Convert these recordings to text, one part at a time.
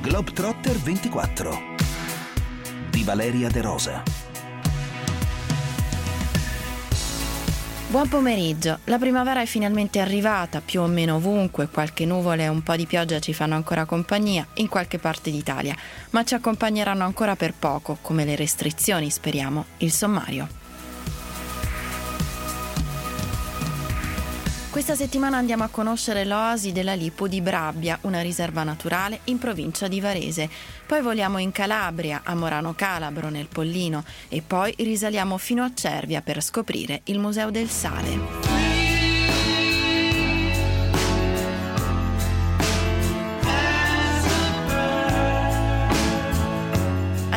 Globetrotter 24 di Valeria De Rosa. Buon pomeriggio, la primavera è finalmente arrivata, più o meno ovunque, qualche nuvola e un po' di pioggia ci fanno ancora compagnia in qualche parte d'Italia, ma ci accompagneranno ancora per poco, come le restrizioni, speriamo, il sommario. Questa settimana andiamo a conoscere l'oasi della Lipo di Brabbia, una riserva naturale in provincia di Varese. Poi voliamo in Calabria, a Morano Calabro, nel Pollino, e poi risaliamo fino a Cervia per scoprire il Museo del Sale.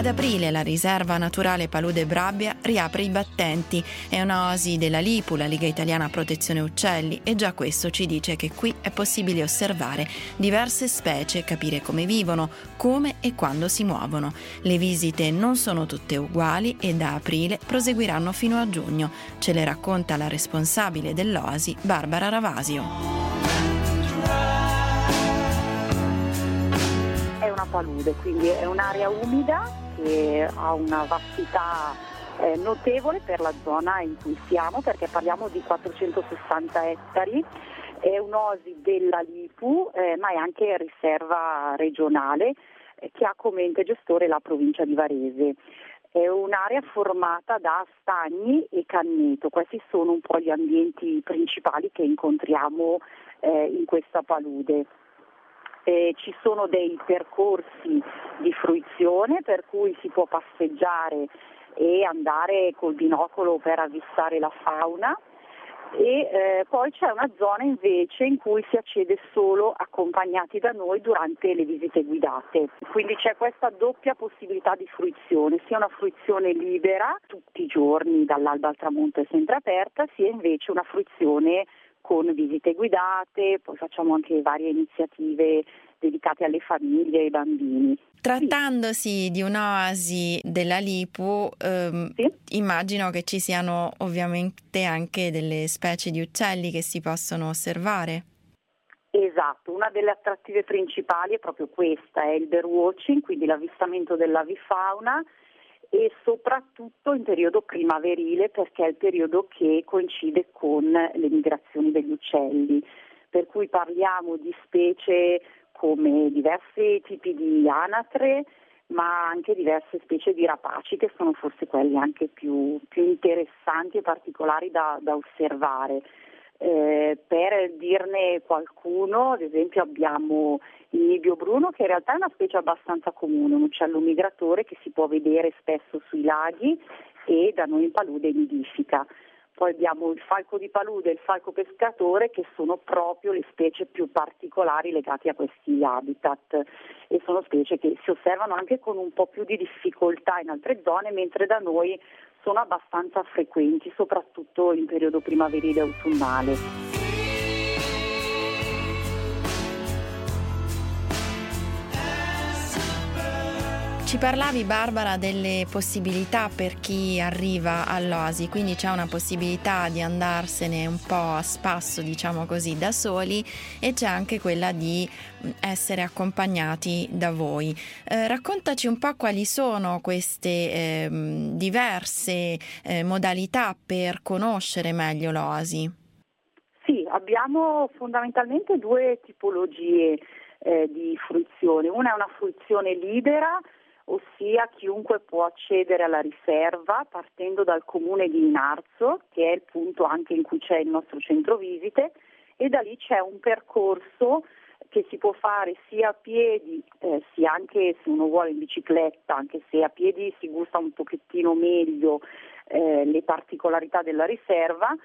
Ad aprile la riserva naturale Palude Brabbia riapre i battenti. È un'oasi della Lipu, la Liga Italiana Protezione Uccelli, e già questo ci dice che qui è possibile osservare diverse specie, capire come vivono, come e quando si muovono. Le visite non sono tutte uguali e da aprile proseguiranno fino a giugno. Ce le racconta la responsabile dell'oasi, Barbara Ravasio. È una palude, quindi è un'area umida che ha una vastità eh, notevole per la zona in cui siamo perché parliamo di 460 ettari, è un'osi della Lipu eh, ma è anche riserva regionale eh, che ha come ente gestore la provincia di Varese. È un'area formata da stagni e canneto, questi sono un po' gli ambienti principali che incontriamo eh, in questa palude eh, ci sono dei percorsi di fruizione per cui si può passeggiare e andare col binocolo per avvistare la fauna e eh, poi c'è una zona invece in cui si accede solo accompagnati da noi durante le visite guidate. Quindi c'è questa doppia possibilità di fruizione, sia una fruizione libera tutti i giorni dall'alba al tramonto è sempre aperta, sia invece una fruizione con visite guidate, poi facciamo anche varie iniziative dedicate alle famiglie e ai bambini. Trattandosi di un'oasi della Lipu, ehm, sì. immagino che ci siano ovviamente anche delle specie di uccelli che si possono osservare. Esatto, una delle attrattive principali è proprio questa, è il birdwatching, quindi l'avvistamento dell'avifauna e soprattutto in periodo primaverile perché è il periodo che coincide con le migrazioni degli uccelli, per cui parliamo di specie come diversi tipi di anatre ma anche diverse specie di rapaci che sono forse quelli anche più, più interessanti e particolari da, da osservare. Eh, per dirne qualcuno, ad esempio abbiamo il nibbio bruno che in realtà è una specie abbastanza comune, un uccello migratore che si può vedere spesso sui laghi e da noi in palude nidifica. Poi abbiamo il falco di palude e il falco pescatore che sono proprio le specie più particolari legate a questi habitat e sono specie che si osservano anche con un po' più di difficoltà in altre zone, mentre da noi sono abbastanza frequenti, soprattutto in periodo primaverile e autunnale. Ci parlavi Barbara delle possibilità per chi arriva all'Oasi, quindi c'è una possibilità di andarsene un po' a spasso, diciamo così, da soli e c'è anche quella di essere accompagnati da voi. Eh, raccontaci un po' quali sono queste eh, diverse eh, modalità per conoscere meglio l'Oasi. Sì, abbiamo fondamentalmente due tipologie eh, di fruizione. Una è una fruizione libera ossia chiunque può accedere alla riserva partendo dal comune di Inarzo, che è il punto anche in cui c'è il nostro centro visite, e da lì c'è un percorso che si può fare sia a piedi, eh, sia anche se uno vuole in bicicletta, anche se a piedi si gusta un pochettino meglio eh, le particolarità della riserva,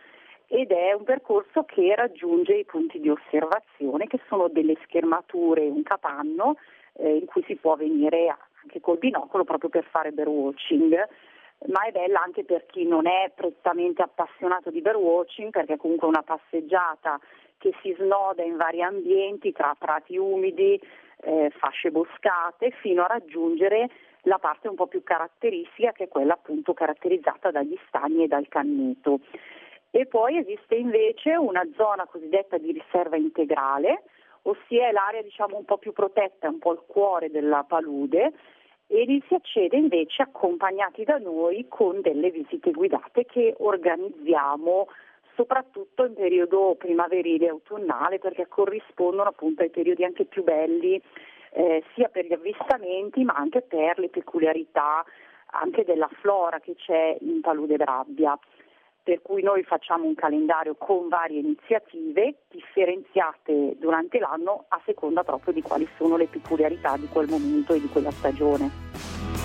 ed è un percorso che raggiunge i punti di osservazione che sono delle schermature, un capanno eh, in cui si può venire a anche col binocolo proprio per fare birdwatching ma è bella anche per chi non è prettamente appassionato di birdwatching perché è comunque una passeggiata che si snoda in vari ambienti tra prati umidi, eh, fasce boscate fino a raggiungere la parte un po' più caratteristica che è quella appunto caratterizzata dagli stagni e dal canneto. E poi esiste invece una zona cosiddetta di riserva integrale ossia l'area diciamo un po' più protetta, un po' il cuore della palude e lì si accede invece accompagnati da noi con delle visite guidate che organizziamo soprattutto in periodo primaverile e autunnale perché corrispondono appunto ai periodi anche più belli eh, sia per gli avvistamenti ma anche per le peculiarità anche della flora che c'è in Palude Brabbia per cui noi facciamo un calendario con varie iniziative differenziate durante l'anno a seconda proprio di quali sono le peculiarità di quel momento e di quella stagione.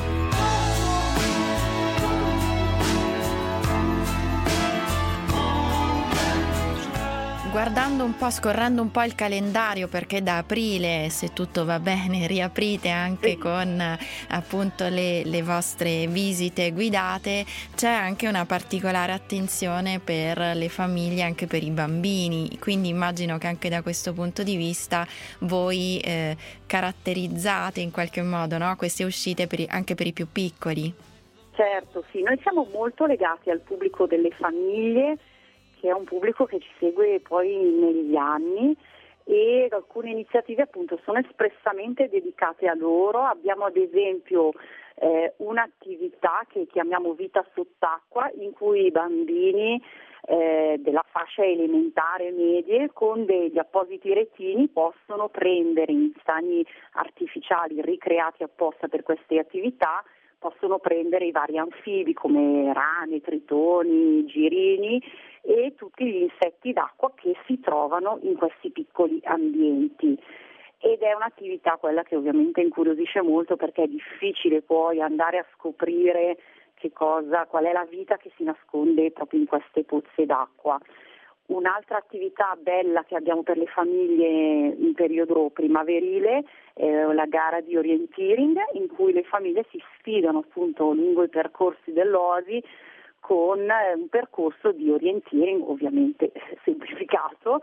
Guardando un po', scorrendo un po' il calendario perché da aprile, se tutto va bene, riaprite anche con appunto le, le vostre visite guidate, c'è anche una particolare attenzione per le famiglie, anche per i bambini. Quindi immagino che anche da questo punto di vista voi eh, caratterizzate in qualche modo no? queste uscite per, anche per i più piccoli. Certo, sì, noi siamo molto legati al pubblico delle famiglie che è un pubblico che ci segue poi negli anni e alcune iniziative appunto sono espressamente dedicate a loro. Abbiamo ad esempio eh, un'attività che chiamiamo Vita sott'acqua in cui i bambini eh, della fascia elementare medie con degli appositi retini possono prendere in stagni artificiali ricreati apposta per queste attività possono prendere i vari anfibi come rane, tritoni, girini e tutti gli insetti d'acqua che si trovano in questi piccoli ambienti. Ed è un'attività quella che ovviamente incuriosisce molto perché è difficile poi andare a scoprire cosa, qual è la vita che si nasconde proprio in queste pozze d'acqua. Un'altra attività bella che abbiamo per le famiglie in periodo primaverile è la gara di orienteering in cui le famiglie si sfidano appunto lungo i percorsi dell'OSI con un percorso di orienteering ovviamente semplificato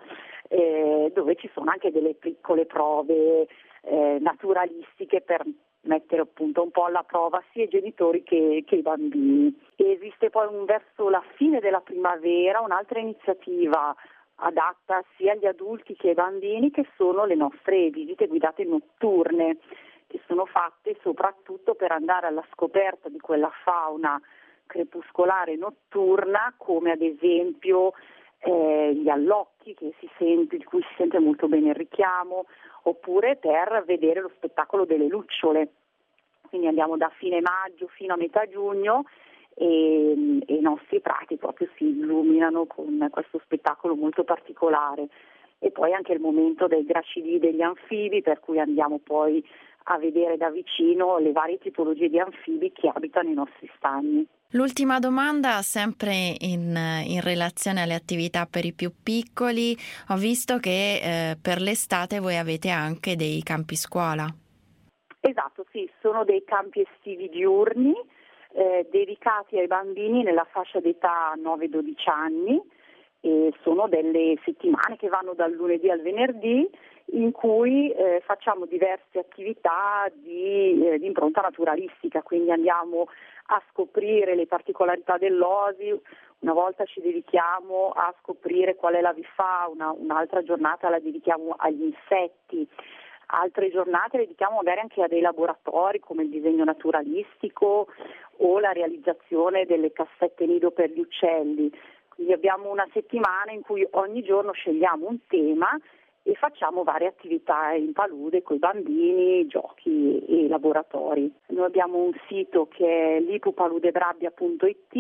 eh, dove ci sono anche delle piccole prove eh, naturalistiche per mettere appunto un po' alla prova sia i genitori che, che i bambini. esiste poi un, verso la fine della primavera un'altra iniziativa adatta sia agli adulti che ai bambini che sono le nostre visite guidate notturne che sono fatte soprattutto per andare alla scoperta di quella fauna crepuscolare notturna come ad esempio eh, gli allocchi sente, di cui si sente molto bene il richiamo, oppure per vedere lo spettacolo delle lucciole. Quindi andiamo da fine maggio fino a metà giugno e, e i nostri prati proprio si illuminano con questo spettacolo molto particolare. E poi anche il momento dei gracidii degli anfibi, per cui andiamo poi a vedere da vicino le varie tipologie di anfibi che abitano i nostri stagni. L'ultima domanda, sempre in, in, relazione alle attività per i più piccoli, ho visto che eh, per l'estate voi avete anche dei campi scuola. Esatto, sì, sono dei campi estivi diurni eh, dedicati ai bambini nella fascia d'età 9-12 anni e sono delle settimane che vanno dal lunedì al venerdì in cui eh, facciamo diverse attività di, eh, di, impronta naturalistica, quindi andiamo a scoprire le particolarità dell'osi, una volta ci dedichiamo a scoprire qual è la vifauna, un'altra giornata la dedichiamo agli insetti, altre giornate le dedichiamo magari anche a dei laboratori come il disegno naturalistico o la realizzazione delle cassette nido per gli uccelli. Quindi abbiamo una settimana in cui ogni giorno scegliamo un tema e facciamo varie attività in palude con i bambini, giochi e laboratori. Noi abbiamo un sito che è lipupaludebrabbia.it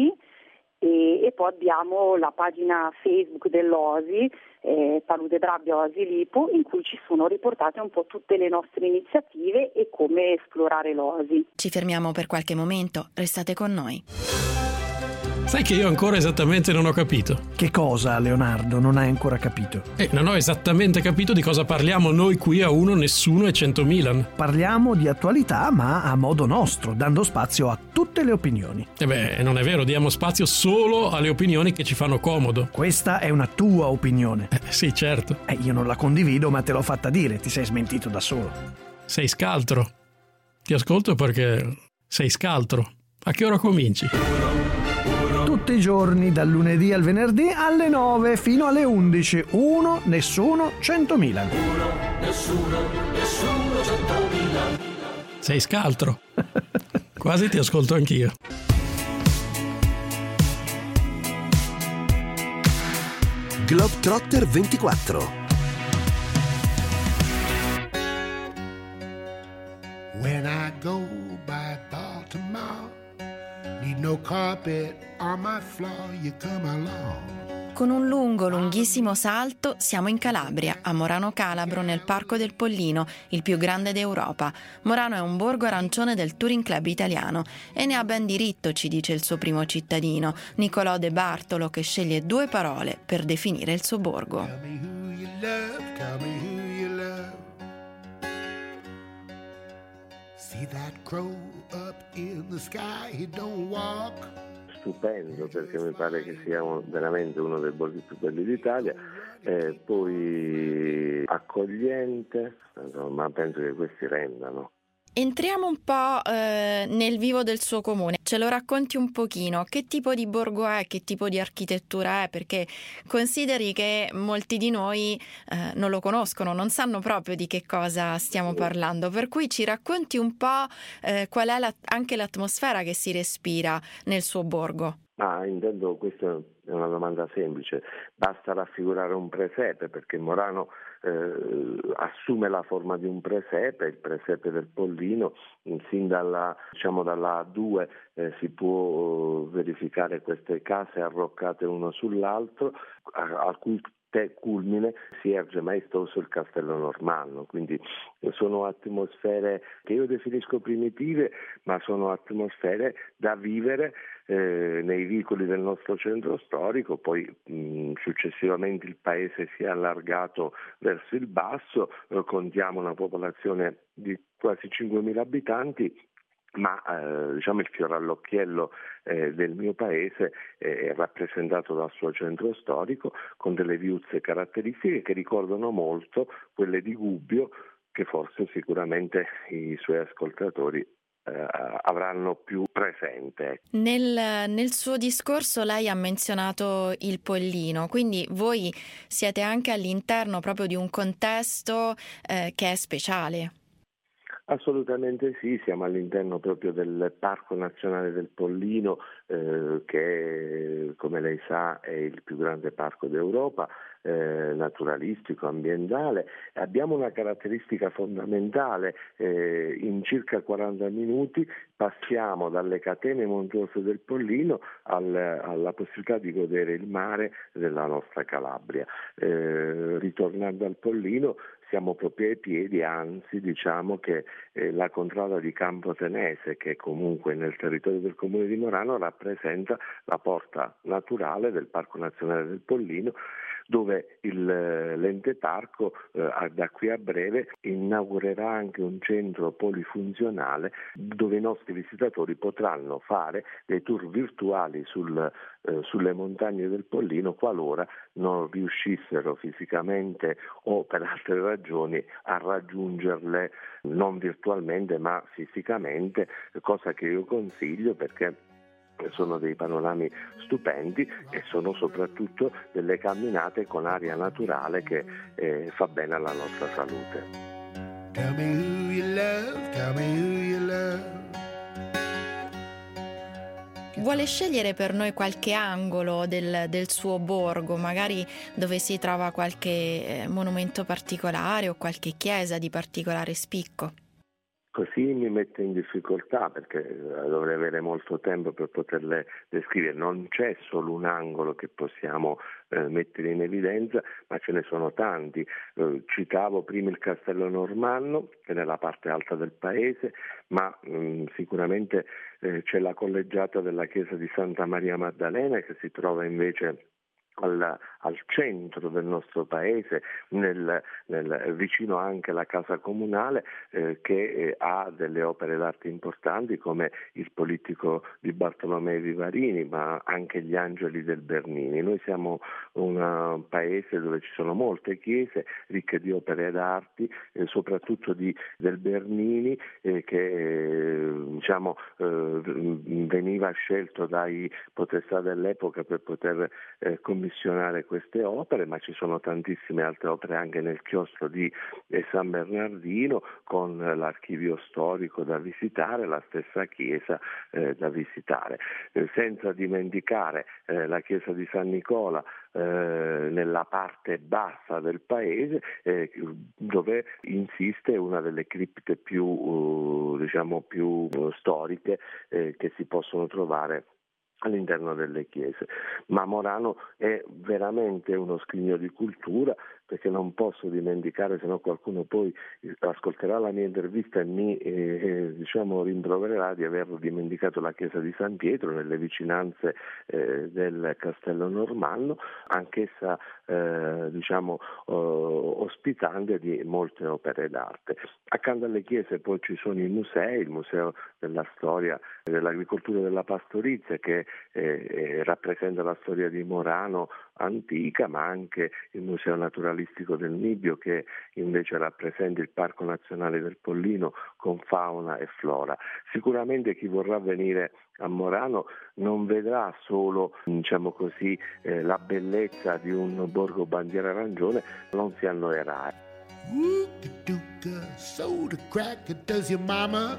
e, e, poi abbiamo la pagina Facebook dell'OSI, eh, Palude Brabbia Osi Lipu, in cui ci sono riportate un po' tutte le nostre iniziative e come esplorare l'OSI. Ci fermiamo per qualche momento, restate con noi. Sai che io ancora esattamente non ho capito. Che cosa, Leonardo, non hai ancora capito? Eh, non ho esattamente capito di cosa parliamo noi qui a uno, nessuno e 100 Milan. Parliamo di attualità, ma a modo nostro, dando spazio a tutte le opinioni. Eh beh, non è vero, diamo spazio solo alle opinioni che ci fanno comodo. Questa è una tua opinione. Eh, sì, certo. Eh, io non la condivido, ma te l'ho fatta dire, ti sei smentito da solo. Sei scaltro. Ti ascolto perché sei scaltro. A che ora cominci? Tutti i giorni, dal lunedì al venerdì alle 9 fino alle 11. Uno, nessuno, 100.000. Uno, nessuno, nessuno, 100.000. Sei scaltro. Quasi ti ascolto anch'io. Globetrotter 24 When I go by Baltimore Need no carpet on my floor You come along con un lungo, lunghissimo salto siamo in Calabria, a Morano Calabro, nel Parco del Pollino, il più grande d'Europa. Morano è un borgo arancione del Touring Club italiano e ne ha ben diritto, ci dice il suo primo cittadino, Nicolò De Bartolo, che sceglie due parole per definire il suo borgo. See that crow up in the sky, don't walk. Stupendo perché mi pare che sia veramente uno dei borghi più belli d'Italia, eh, poi accogliente, ma penso che questi rendano. Entriamo un po' eh, nel vivo del suo comune, ce lo racconti un pochino, che tipo di borgo è, che tipo di architettura è, perché consideri che molti di noi eh, non lo conoscono, non sanno proprio di che cosa stiamo parlando, per cui ci racconti un po' eh, qual è la, anche l'atmosfera che si respira nel suo borgo. Ah, intendo, questa è una domanda semplice, basta raffigurare un presepe perché Morano eh, assume la forma di un presepe, il presepe del Pollino, sin dalla, diciamo dalla A2 eh, si può verificare queste case arroccate uno sull'altro, al cui culmine si erge maestoso il castello normanno, quindi sono atmosfere che io definisco primitive, ma sono atmosfere da vivere eh, nei vicoli del nostro centro storico, poi mh, successivamente il paese si è allargato verso il basso, eh, contiamo una popolazione di quasi 5.000 abitanti ma eh, diciamo il fiore all'occhiello eh, del mio paese eh, è rappresentato dal suo centro storico con delle viuzze caratteristiche che ricordano molto quelle di Gubbio che forse sicuramente i suoi ascoltatori eh, avranno più presente. Nel, nel, suo discorso lei ha menzionato il pollino, quindi voi siete anche all'interno proprio di un contesto eh, che è speciale. Assolutamente sì, siamo all'interno proprio del Parco Nazionale del Pollino eh, che come lei sa è il più grande parco d'Europa, eh, naturalistico, ambientale. Abbiamo una caratteristica fondamentale, eh, in circa 40 minuti passiamo dalle catene montuose del Pollino al, alla possibilità di godere il mare della nostra Calabria. Eh, ritornando al Pollino siamo proprio ai piedi, anzi diciamo che eh, la contrada di Campo Tenese, che comunque nel territorio del comune di Morano rappresenta la porta naturale del Parco Nazionale del Pollino dove il, l'ente parco eh, da qui a breve inaugurerà anche un centro polifunzionale dove i nostri visitatori potranno fare dei tour virtuali sul, eh, sulle montagne del Pollino qualora non riuscissero fisicamente o per altre ragioni a raggiungerle non virtualmente ma fisicamente, cosa che io consiglio perché sono dei panorami stupendi e sono soprattutto delle camminate con aria naturale che eh, fa bene alla nostra salute. Tell me who you love, tell me who you love. Vuole scegliere per noi qualche angolo del, del, suo borgo, magari dove si trova qualche eh, monumento particolare o qualche chiesa di particolare spicco? Così mi mette in difficoltà perché eh, dovrei avere molto tempo per poterle descrivere. Non c'è solo un angolo che possiamo eh, mettere in evidenza, ma ce ne sono tanti. Eh, citavo prima il castello normanno, che è nella parte alta del paese, ma mh, mm, sicuramente eh, c'è la collegiata della chiesa di Santa Maria Maddalena che si trova invece al, al, centro del nostro paese, nel, nel, vicino anche alla casa comunale eh, che eh, ha delle opere d'arte importanti come il politico di Bartolomeo Vivarini, ma anche gli angeli del Bernini. Noi siamo un paese dove ci sono molte chiese ricche di opere d'arte, eh, soprattutto di, del Bernini, eh, che eh, diciamo, eh, veniva scelto dai potestà dell'epoca per poter commissionare commissionare queste opere, ma ci sono tantissime altre opere anche nel chiostro di eh, San Bernardino con l'archivio storico da visitare, la stessa chiesa eh, da visitare. Eh, senza dimenticare eh, la chiesa di San Nicola eh, nella parte bassa del paese eh, dove insiste una delle cripte più, diciamo, più storiche che si possono trovare all'interno delle chiese. Ma Morano è veramente uno scrigno di cultura perché non posso dimenticare, se no qualcuno poi ascolterà la mia intervista e mi eh, eh, diciamo, rimprovererà di aver dimenticato la chiesa di San Pietro nelle vicinanze eh, del castello normanno, anch'essa eh, diciamo, ospitante di molte opere d'arte. Accanto alle chiese poi ci sono i musei, il Museo della Storia dell'Agricoltura e della Pastorizia che eh, eh, rappresenta la storia di Morano antica, ma anche il Museo Naturalistico del Nibbio che invece rappresenta il Parco Nazionale del Pollino con fauna e flora. Sicuramente chi vorrà venire a Morano non vedrà solo diciamo così, eh, la bellezza di un borgo bandiera arancione, non si annoierà. soda cracker, does your mama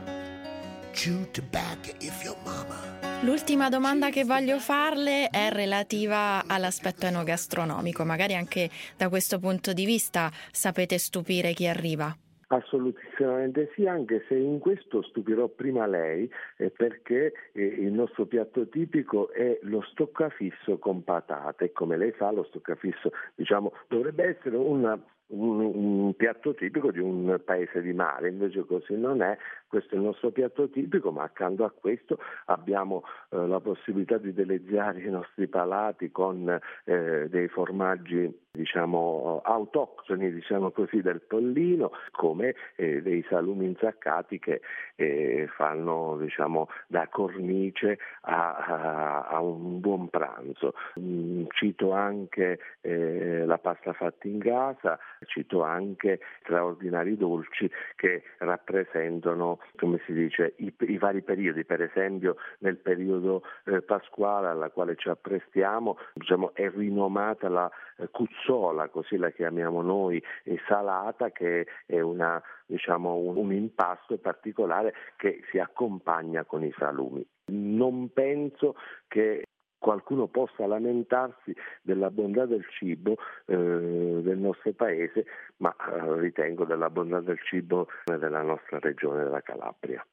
L'ultima domanda che voglio farle è relativa all'aspetto enogastronomico, magari anche da questo punto di vista sapete stupire chi arriva. Assolutamente sì, anche se in questo stupirò prima lei, eh, perché eh, il nostro piatto tipico è lo stoccafisso con patate. Come lei sa, lo stoccafisso diciamo, dovrebbe essere una un, un, piatto tipico di un paese di mare, invece così non è, questo è il nostro piatto tipico, ma accanto a questo abbiamo eh, la possibilità di deleziare i nostri palati con eh, dei formaggi diciamo autoctoni diciamo così, del pollino come eh, dei salumi insaccati che eh, fanno diciamo, da cornice a, a, a, un buon pranzo. Mm, cito anche eh, la pasta fatta in casa, cito anche straordinari dolci che rappresentano, come si dice, i, i vari periodi, per esempio nel periodo eh, pasquale alla quale ci apprestiamo, diciamo, è rinomata la eh, cuzzola, così la chiamiamo noi, salata, che è una, diciamo, un, un impasto particolare che si accompagna con i salumi. Non penso che qualcuno possa lamentarsi della bontà del cibo eh, del nostro paese, ma eh, ritengo della bontà del cibo della nostra regione della Calabria.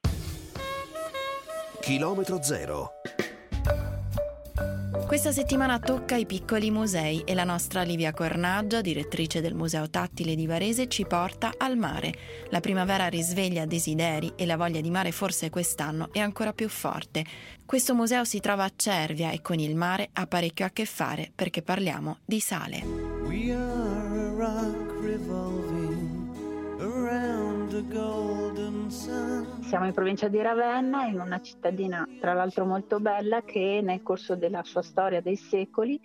Chilometro zero. Questa settimana tocca i piccoli musei e la nostra Livia Cornaggia, direttrice del Museo Tattile di Varese, ci porta al mare. La primavera risveglia desideri e la voglia di mare forse quest'anno è ancora più forte. Questo museo si trova a Cervia e con il mare ha parecchio a che fare perché parliamo di sale. We are a rock revolving around the golden sun. Siamo in provincia di Ravenna, in una cittadina tra l'altro molto bella che nel corso della sua storia dei secoli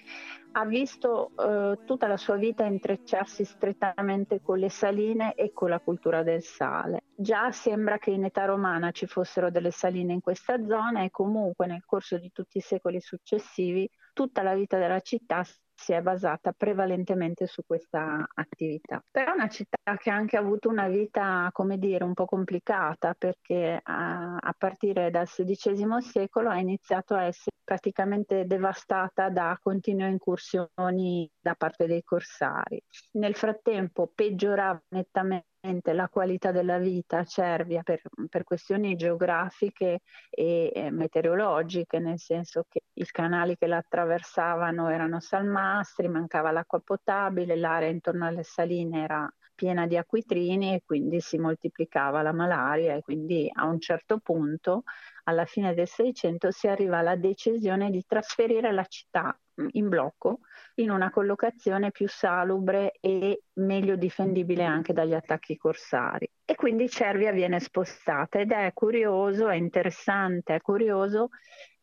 ha visto eh, tutta la sua vita intrecciarsi strettamente con le saline e con la cultura del sale. Già sembra che in età romana ci fossero delle saline in questa zona e comunque nel corso di tutti i secoli successivi tutta la vita della città si è basata prevalentemente su questa attività. Però è una città che ha anche avuto una vita, come dire, un po' complicata perché a, a partire dal XVI secolo ha iniziato a essere praticamente devastata da continue incursioni da parte dei corsari. Nel frattempo peggiorava nettamente la qualità della vita a Cervia per, per questioni geografiche e meteorologiche, nel senso che i canali che la attraversavano erano salmastri, mancava l'acqua potabile, l'area intorno alle saline era piena di acquitrini e quindi si moltiplicava la malaria e quindi a un certo punto, alla fine del Seicento, si arriva alla decisione di trasferire la città in blocco in una collocazione più salubre e meglio difendibile anche dagli attacchi corsari. E quindi Cervia viene spostata ed è curioso, è interessante, è curioso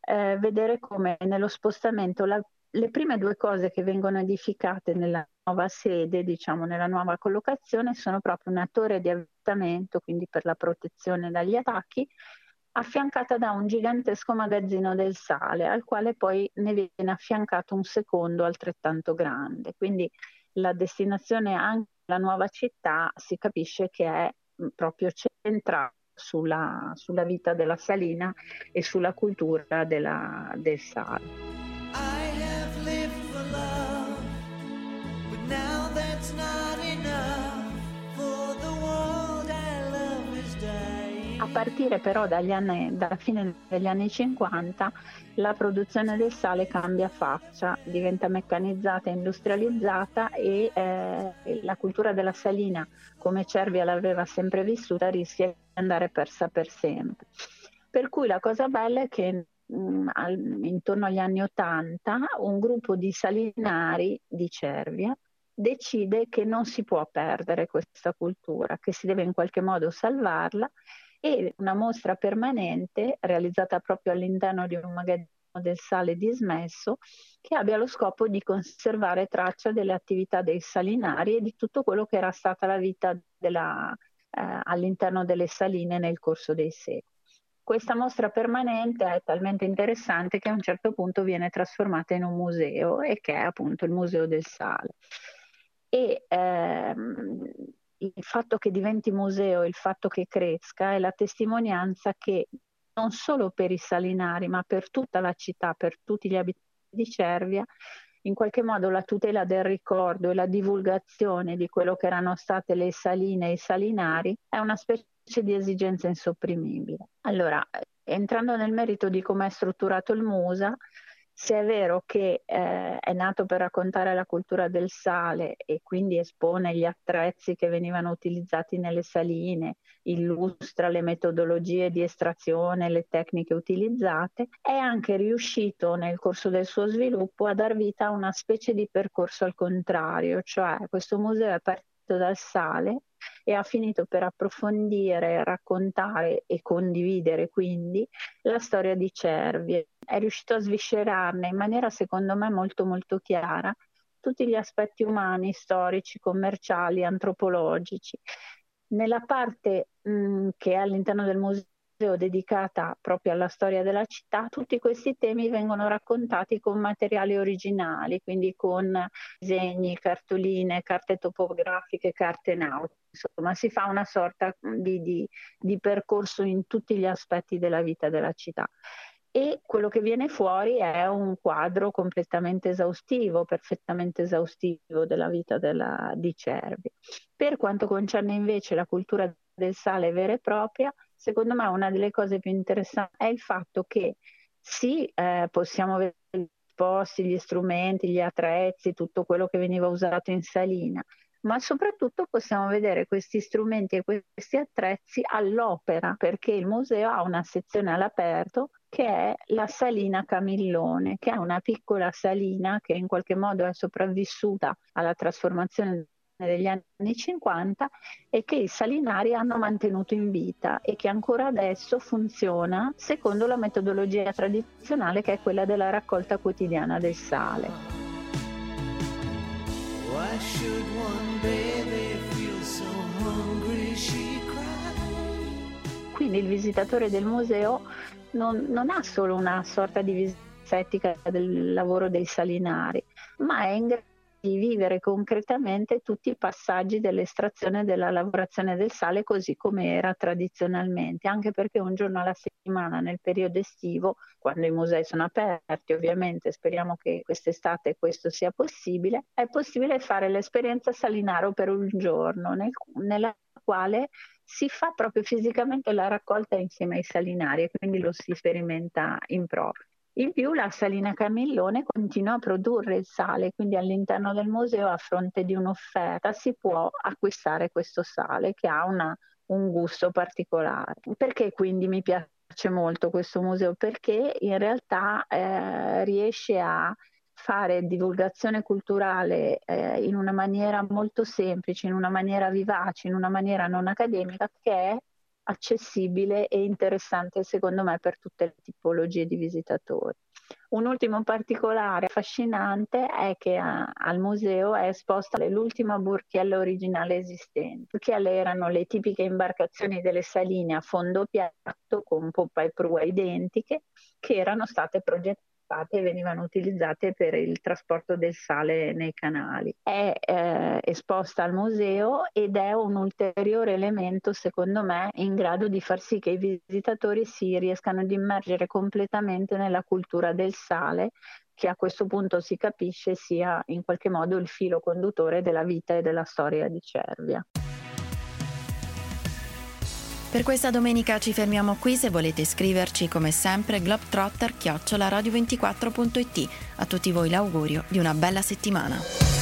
eh, vedere come nello spostamento la, le prime due cose che vengono edificate nella nuova sede, diciamo nella nuova collocazione, sono proprio una torre di avvistamento, quindi per la protezione dagli attacchi, affiancata da un gigantesco magazzino del sale, al quale poi ne viene affiancato un secondo altrettanto grande. Quindi la destinazione anche la nuova città si capisce che è proprio centrata sulla, sulla vita della salina e sulla cultura della, del sale. Partire però anni, dalla fine degli anni 50 la produzione del sale cambia faccia, diventa meccanizzata industrializzata e eh, la cultura della salina, come Cervia l'aveva sempre vissuta, rischia di andare persa per sempre. Per cui la cosa bella è che mh, mm, al, intorno agli anni 80 un gruppo di salinari di Cervia decide che non si può perdere questa cultura, che si deve in qualche modo salvarla e una mostra permanente realizzata proprio all'interno di un magazzino del sale dismesso che abbia lo scopo di conservare traccia delle attività dei salinari e di tutto quello che era stata la vita della, eh, all'interno delle saline nel corso dei secoli. Questa mostra permanente è talmente interessante che a un certo punto viene trasformata in un museo e che è appunto il Museo del Sale. E ehm, il fatto che diventi museo, il fatto che cresca è la testimonianza che non solo per i salinari, ma per tutta la città, per tutti gli abitanti di Cervia, in qualche modo la tutela del ricordo e la divulgazione di quello che erano state le saline e i salinari è una specie di esigenza insopprimibile. Allora, entrando nel merito di come è strutturato il MUSA, se è vero che eh, è nato per raccontare la cultura del sale e quindi espone gli attrezzi che venivano utilizzati nelle saline, illustra le metodologie di estrazione, le tecniche utilizzate, è anche riuscito nel corso del suo sviluppo a dar vita a una specie di percorso al contrario, cioè questo museo è partito dal sale e ha finito per approfondire, raccontare e condividere quindi la storia di Cervi. È riuscito a sviscerarne in maniera secondo me molto molto chiara tutti gli aspetti umani, storici, commerciali, antropologici. Nella parte mh, che è all'interno del museo dedicata proprio alla storia della città, tutti questi temi vengono raccontati con materiali originali, quindi con disegni, cartoline, carte topografiche, carte nautiche. Insomma, si fa una sorta di, di, di percorso in tutti gli aspetti della vita della città e quello che viene fuori è un quadro completamente esaustivo, perfettamente esaustivo della vita della, di Cervi. Per quanto concerne invece la cultura del sale vera e propria, secondo me una delle cose più interessanti è il fatto che sì, eh, possiamo vedere gli posti, gli strumenti, gli attrezzi, tutto quello che veniva usato in salina, ma soprattutto possiamo vedere questi strumenti e questi attrezzi all'opera, perché il museo ha una sezione all'aperto che è la salina Camillone, che è una piccola salina che in qualche modo è sopravvissuta alla trasformazione degli anni 50 e che i salinari hanno mantenuto in vita e che ancora adesso funziona secondo la metodologia tradizionale che è quella della raccolta quotidiana del sale. Quindi il visitatore del museo non, non ha solo una sorta di visita estetica del lavoro dei salinari, ma è in grado di vivere concretamente tutti i passaggi dell'estrazione e della lavorazione del sale così come era tradizionalmente, anche perché un giorno alla settimana nel periodo estivo, quando i musei sono aperti, ovviamente speriamo che quest'estate questo sia possibile, è possibile fare l'esperienza salinaro per un giorno nel, nella quale si fa proprio fisicamente la raccolta insieme ai salinari e quindi lo si sperimenta in proprio. In più la salina Camillone continua a produrre il sale, quindi all'interno del museo a fronte di un'offerta si può acquistare questo sale che ha una, un gusto particolare. Perché quindi mi piace molto questo museo? Perché in realtà eh, riesce a fare divulgazione culturale eh, in una maniera molto semplice, in una maniera vivace, in una maniera non accademica che è accessibile e interessante secondo me per tutte le tipologie di visitatori. Un ultimo particolare affascinante è che a, al museo è esposta l'ultima burchiella originale esistente. Burchielle erano le tipiche imbarcazioni delle saline a fondo piatto con poppa e prua identiche che erano state progettate e venivano utilizzate per il trasporto del sale nei canali. È eh, esposta al museo ed è un ulteriore elemento, secondo me, in grado di far sì che i visitatori si riescano ad immergere completamente nella cultura del sale che a questo punto si capisce sia in qualche modo il filo conduttore della vita e della storia di Cervia. Per questa domenica ci fermiamo qui, se volete scriverci come sempre globetrotter-radio24.it. A tutti voi l'augurio di una bella settimana.